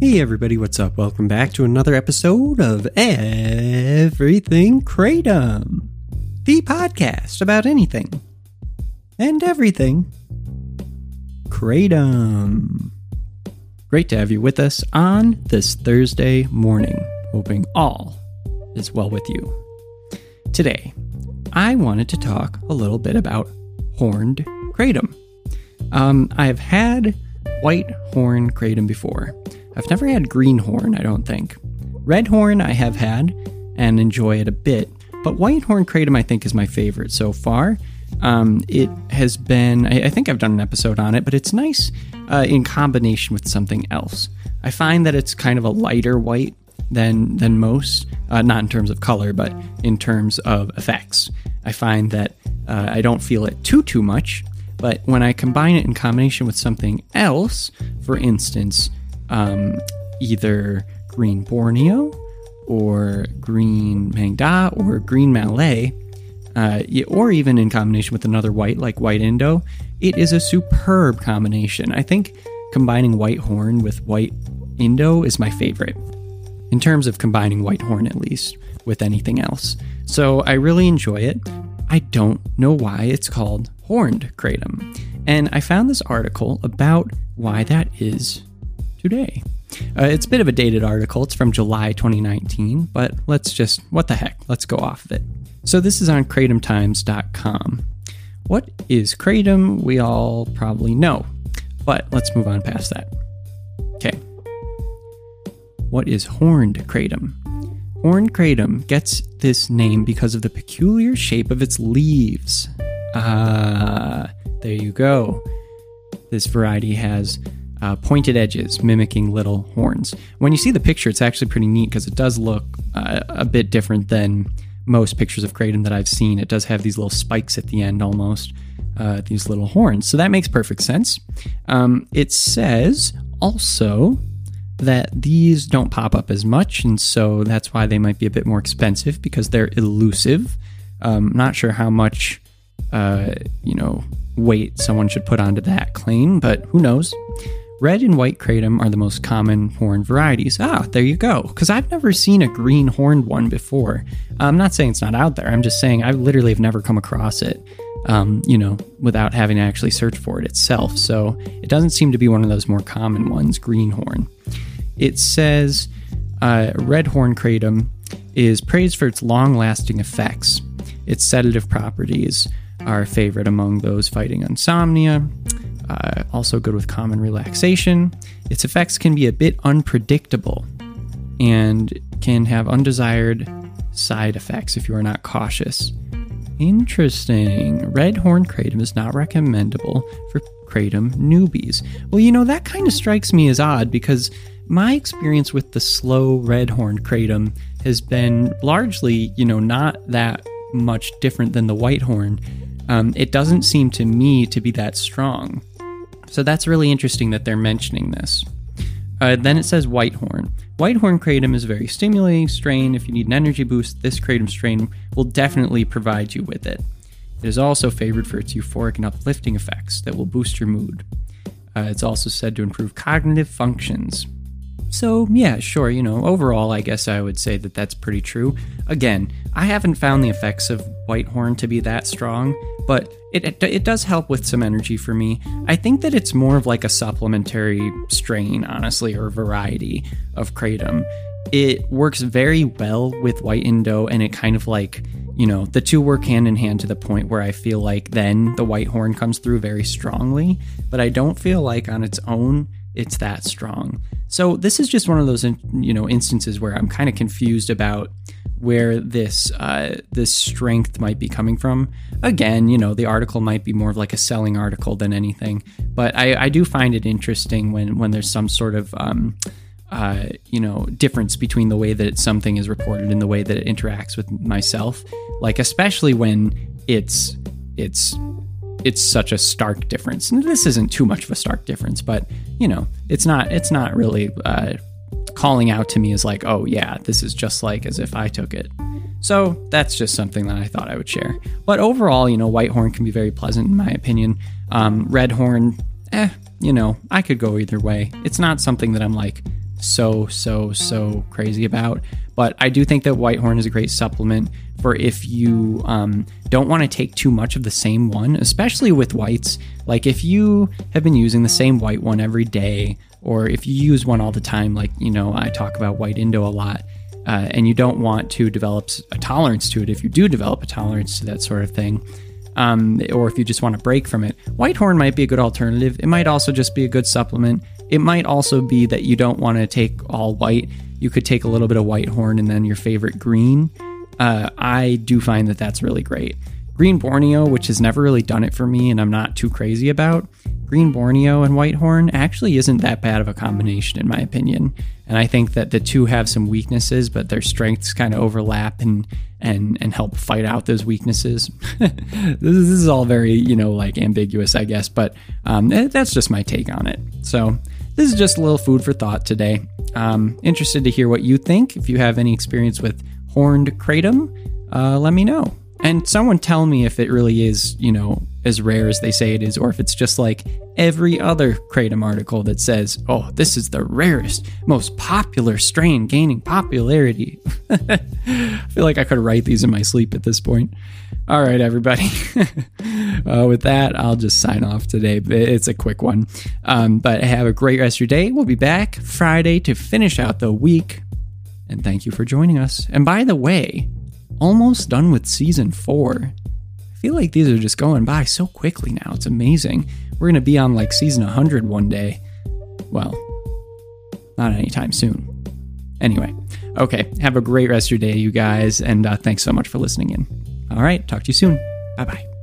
Hey everybody, what's up? Welcome back to another episode of Everything Kratom, the podcast about anything and everything Kratom. Great to have you with us on this Thursday morning, hoping all is well with you. Today, I wanted to talk a little bit about horned kratom. Um, I've had white horn kratom before. I've never had green horn, I don't think. Red horn I have had and enjoy it a bit, but white horn kratom I think is my favorite so far. Um, it has been, I, I, think I've done an episode on it, but it's nice uh, in combination with something else. I find that it's kind of a lighter white than than most, uh, not in terms of color, but in terms of effects. I find that uh, I don't feel it too too much, but when I combine it in combination with something else, for instance, um, either green Borneo or green Maeng Da or green Malay, uh, or even in combination with another white like white Indo, it is a superb combination. I think combining white horn with white Indo is my favorite, in terms of combining white horn at least with anything else. So I really enjoy it. I don't know why it's called horned kratom. And I found this article about why that is today. Uh, it's a bit of a dated article. It's from July 2019, but let's just, what the heck, let's go off of it. So this is on kratomtimes.com. What is kratom? We all probably know, but let's move on past that. Okay. What is horned kratom? Horned kratom gets this name because of the peculiar shape of its leaves. Ah, there you go. This variety has uh, pointed edges mimicking little horns. When you see the picture, it's actually pretty neat because it does look uh, a bit different than most pictures of kratom that I've seen. It does have these little spikes at the end almost, uh, these little horns. So that makes perfect sense. Um, it says also that these don't pop up as much, and so that's why they might be a bit more expensive because they're elusive. Um, not sure how much, uh, you know, weight someone should put onto that claim, but who knows? Red and white kratom are the most common horn varieties. Ah, there you go. Because I've never seen a green horned one before. I'm not saying it's not out there. I'm just saying I literally have never come across it. Um, you know, without having to actually search for it itself. So it doesn't seem to be one of those more common ones, greenhorn. It says uh, red horn kratom is praised for its long lasting effects. Its sedative properties are favorite among those fighting insomnia. Uh, also, good with common relaxation. Its effects can be a bit unpredictable and can have undesired side effects if you are not cautious. Interesting. Red horn kratom is not recommendable for kratom newbies. Well, you know, that kind of strikes me as odd because my experience with the slow red horn kratom has been largely, you know, not that much different than the white horn. Um, it doesn't seem to me to be that strong. So that's really interesting that they're mentioning this. Uh, then it says Whitehorn. Whitehorn Kratom is a very stimulating strain. If you need an energy boost, this Kratom strain will definitely provide you with it. It is also favored for its euphoric and uplifting effects that will boost your mood. Uh, it's also said to improve cognitive functions. So, yeah, sure, you know, overall, I guess I would say that that's pretty true. Again, I haven't found the effects of Whitehorn to be that strong, but it, it, it, does help with some energy for me. I think that it's more of like a supplementary strain, honestly, or variety of Kratom. It works very well with White Indo, and it kind of like, you know, the two work hand in hand to the point where I feel like then the White Horn comes through very strongly, but I don't feel like on its own it's that strong. So this is just one of those, you know, instances where I'm kind of confused about where this uh, this strength might be coming from. Again, you know, the article might be more of like a selling article than anything, but I, I do find it interesting when when there's some sort of um, uh, you know difference between the way that something is reported and the way that it interacts with myself. Like especially when it's it's it's such a stark difference. And this isn't too much of a stark difference, but you know, it's not it's not really uh, calling out to me as like, oh yeah, this is just like as if I took it. So that's just something that I thought I would share. But overall, you know, white horn can be very pleasant in my opinion. Um, red horn, eh, you know, I could go either way. It's not something that I'm like so, so, so crazy about. But I do think that white horn is a great supplement for if you um, don't want to take too much of the same one, especially with whites. Like if you have been using the same white one every day, or if you use one all the time, like, you know, I talk about white Indo a lot. Uh, and you don't want to develop a tolerance to it, if you do develop a tolerance to that sort of thing, um, or if you just want to break from it, Whitehorn might be a good alternative. It might also just be a good supplement. It might also be that you don't want to take all white. You could take a little bit of Whitehorn and then your favorite green. Uh, I do find that that's really great. Green Borneo, which has never really done it for me and I'm not too crazy about, Green Borneo and Whitehorn actually isn't that bad of a combination, in my opinion. And I think that the two have some weaknesses, but their strengths kind of overlap and and and help fight out those weaknesses. this, is, all very you know like ambiguous, I guess, but um, eh, that's just my take on it. So this is just a little food for thought today. Um, interested to hear what you think. If you have any experience with horned kratom, uh, let me know. And someone tell me if it really is, you know, as rare as they say it is, or if it's just like every other Kratom article that says, oh, this is the rarest, most popular strain gaining popularity. I feel like I could write these in my sleep at this point. All right, everybody. uh, with that, I'll just sign off today. It's a quick one. Um, but have a great rest of your day. We'll be back Friday to finish out the week. And thank you for joining us. And by the way, almost done with season four I feel like these are just going by so quickly now. It's amazing. We're going to be on like season 100 one day. Well, not anytime soon. Anyway, okay. Have a great rest of your day, you guys. And uh, thanks so much for listening in. All right. Talk to you soon. Bye bye.